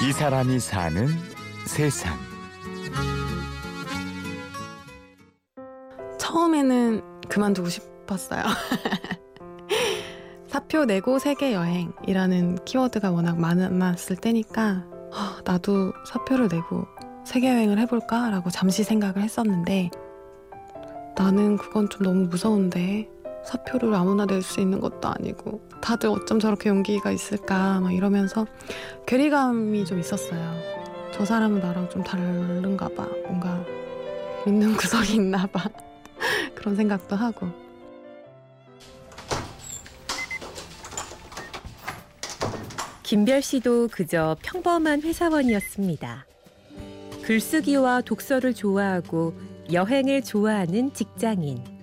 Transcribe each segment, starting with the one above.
이 사람이 사는 세상. 처음에는 그만두고 싶었어요. 사표 내고 세계 여행이라는 키워드가 워낙 많았을 때니까 아, 나도 사표를 내고 세계 여행을 해볼까라고 잠시 생각을 했었는데 나는 그건 좀 너무 무서운데 사표를 아무나 낼 수 있는 것도 아니고 다들 어쩜 저렇게 용기가 있을까 막 이러면서 괴리감이 좀 있었어요. 저 사람은 나랑 좀 다른가 봐. 뭔가 믿는 구석이 있나 봐. 그런 생각도 하고. 김별 씨도 그저 평범한 회사원이었습니다. 글쓰기와 독서를 좋아하고 여행을 좋아하는 직장인.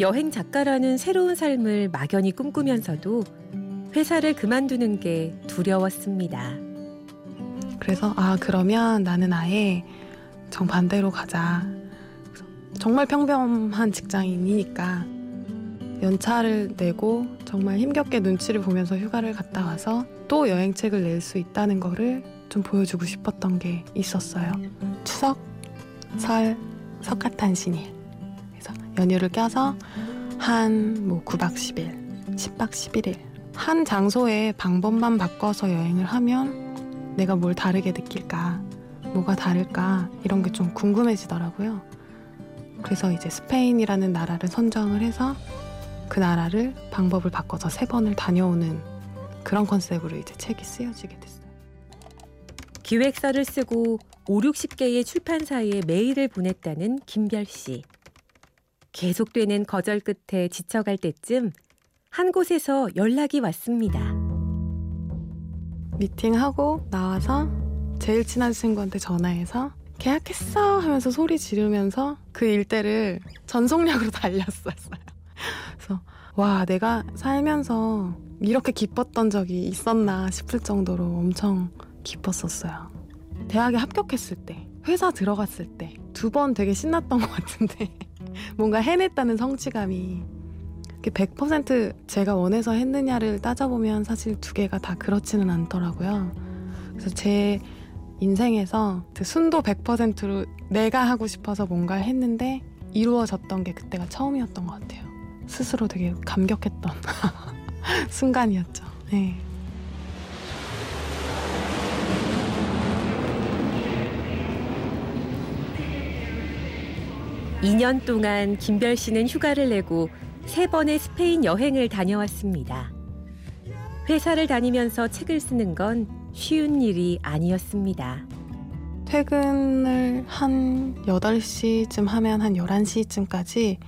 여행 작가라는 새로운 삶을 막연히 꿈꾸면서도 회사를 그만두는 게 두려웠습니다. 그래서 아 그러면 나는 아예 정반대로 가자. 정말 평범한 직장인이니까 연차를 내고 정말 힘겹게 눈치를 보면서 휴가를 갔다 와서 또 여행책을 낼 수 있다는 거를 좀 보여주고 싶었던 게 있었어요. 추석, 설, 석가탄신일. 연휴를 껴서 한 뭐 9박 10일, 10박 11일. 한 장소에 방법만 바꿔서 여행을 하면 내가 뭘 다르게 느낄까, 뭐가 다를까, 이런 게 좀 궁금해지더라고요. 그래서 이제 스페인이라는 나라를 선정을 해서 그 나라를 방법을 바꿔서 세 번을 다녀오는 그런 컨셉으로 이제 책이 쓰여지게 됐어요. 기획서를 쓰고 5, 60개의 출판사에 메일을 보냈다는 김별 씨. 계속되는 거절 끝에 지쳐갈 때쯤 한 곳에서 연락이 왔습니다. 미팅하고 나와서 제일 친한 친구한테 전화해서 계약했어 하면서 소리 지르면서 그 일대를 전속력으로 달렸었어요. 그래서 와 내가 살면서 이렇게 기뻤던 적이 있었나 싶을 정도로 엄청 기뻤었어요. 대학에 합격했을 때, 회사 들어갔을 때 두 번 되게 신났던 것 같은데 뭔가 해냈다는 성취감이 100% 제가 원해서 했느냐를 따져보면 사실 두 개가 다 그렇지는 않더라고요. 그래서 제 인생에서 그 순도 100%로 내가 하고 싶어서 뭔가를 했는데 이루어졌던 게 그때가 처음이었던 것 같아요. 스스로 되게 감격했던 순간이었죠. 네. 2년 동안 김별 씨는 휴가를 내고 세 번의 스페인 여행을 다녀왔습니다. 회사를 다니면서 책을 쓰는 건 쉬운 일이 아니었습니다. 퇴근을 한 8시쯤 하면 한 11시쯤까지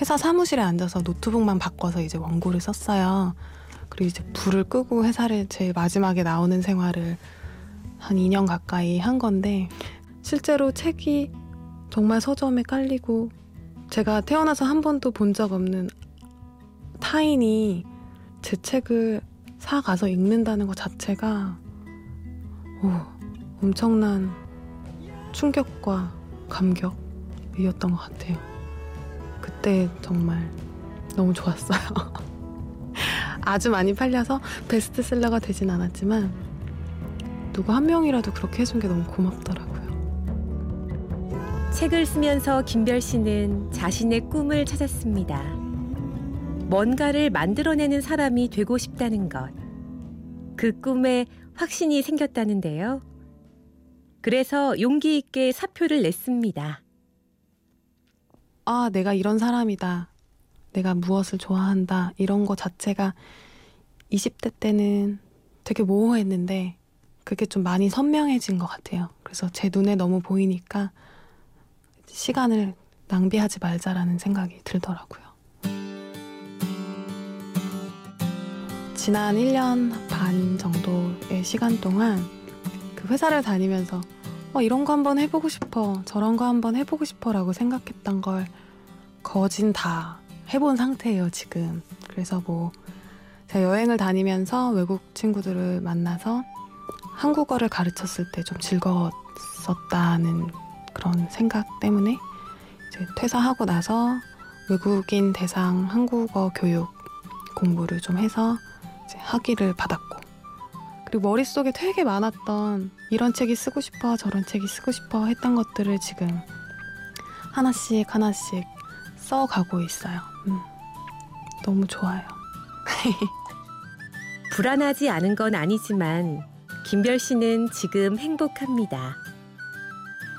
회사 사무실에 앉아서 노트북만 바꿔서 이제 원고를 썼어요. 그리고 이제 불을 끄고 회사를 제일 마지막에 나오는 생활을 한 2년 가까이 한 건데 실제로 책이 정말 서점에 깔리고 제가 태어나서 한 번도 본 적 없는 타인이 제 책을 사가서 읽는다는 것 자체가 오, 엄청난 충격과 감격이었던 것 같아요. 그때 정말 너무 좋았어요. 아주 많이 팔려서 베스트셀러가 되진 않았지만 누구 한 명이라도 그렇게 해준 게 너무 고맙더라고요. 책을 쓰면서 김별 씨는 자신의 꿈을 찾았습니다. 뭔가를 만들어내는 사람이 되고 싶다는 것. 그 꿈에 확신이 생겼다는데요. 그래서 용기 있게 사표를 냈습니다. 아, 내가 이런 사람이다. 내가 무엇을 좋아한다. 이런 거 자체가 20대 때는 되게 모호했는데 그게 좀 많이 선명해진 것 같아요. 그래서 제 눈에 너무 보이니까 시간을 낭비하지 말자라는 생각이 들더라고요. 지난 1년 반 정도의 시간 동안 그 회사를 다니면서 어, 이런 거 한번 해보고 싶어, 저런 거 한번 해보고 싶어 라고 생각했던 걸 거진 다 해본 상태예요, 지금. 그래서 뭐, 제가 여행을 다니면서 외국 친구들을 만나서 한국어를 가르쳤을 때 좀 즐거웠었다는 그런 생각 때문에 이제 퇴사하고 나서 외국인 대상 한국어 교육 공부를 좀 해서 이제 학위를 받았고 그리고 머릿속에 되게 많았던 이런 책이 쓰고 싶어 저런 책이 쓰고 싶어 했던 것들을 지금 하나씩 하나씩 써가고 있어요. 음, 너무 좋아요. 불안하지 않은 건 아니지만 김별 씨는 지금 행복합니다.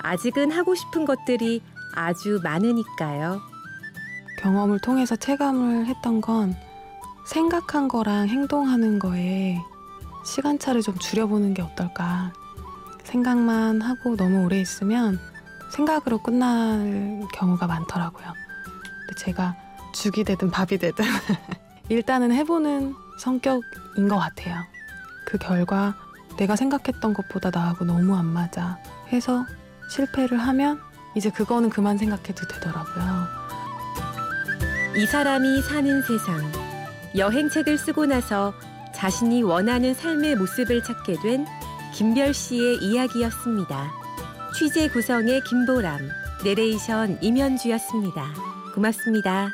아직은 하고 싶은 것들이 아주 많으니까요. 경험을 통해서 체감을 했던 건 생각한 거랑 행동하는 거에 시간차를 좀 줄여보는 게 어떨까. 생각만 하고 너무 오래 있으면 생각으로 끝날 경우가 많더라고요. 근데 제가 죽이 되든 밥이 되든 일단은 해보는 성격인 것 같아요. 그 결과 내가 생각했던 것보다 나하고 너무 안 맞아 해서 실패를 하면 이제 그거는 그만 생각해도 되더라고요. 이 사람이 사는 세상. 여행책을 쓰고 나서 자신이 원하는 삶의 모습을 찾게 된 김별 씨의 이야기였습니다. 취재 구성의 김보람, 내레이션 임현주였습니다. 고맙습니다.